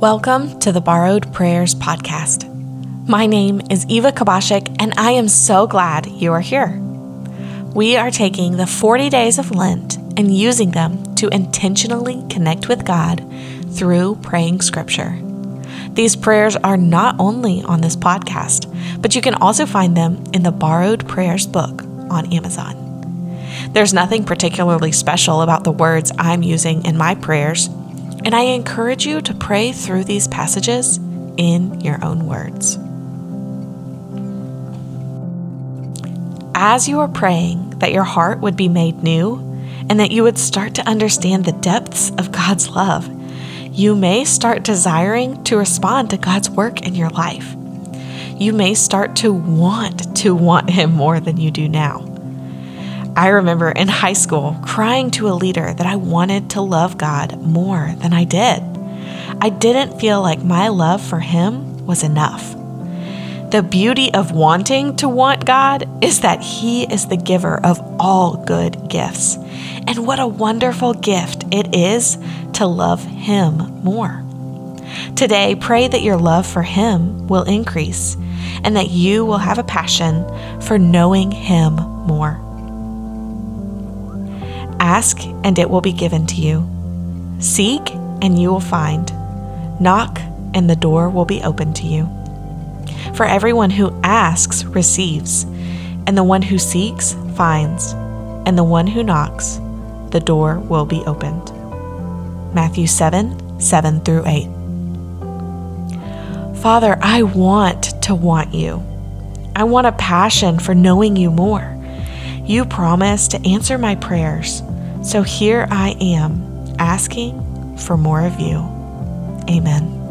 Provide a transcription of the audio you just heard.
Welcome to the Borrowed Prayers Podcast. My name is Eva Kubasiak, and I am so glad you are here. We are taking the 40 days of Lent and using them to intentionally connect with God through praying Scripture. These prayers are not only on this podcast, but you can also find them in the Borrowed Prayers book on Amazon. There's nothing particularly special about the words I'm using in my prayers and I encourage you to pray through these passages in your own words. As you are praying that your heart would be made new and that you would start to understand the depths of God's love, you may start desiring to respond to God's work in your life. You may start to want to want Him more than you do now. I remember in high school crying to a leader that I wanted to love God more than I did. I didn't feel like my love for Him was enough. The beauty of wanting to want God is that He is the giver of all good gifts. And what a wonderful gift it is to love Him more. Today, pray that your love for Him will increase and that you will have a passion for knowing Him more. Ask, and it will be given to you. Seek, and you will find. Knock, and the door will be opened to you. For everyone who asks receives, and the one who seeks finds, and the one who knocks, the door will be opened. Matthew 7 7 through 8. Father, I want to want you. I want a passion for knowing you more. You promise to answer my prayers. So here I am asking for more of you. Amen.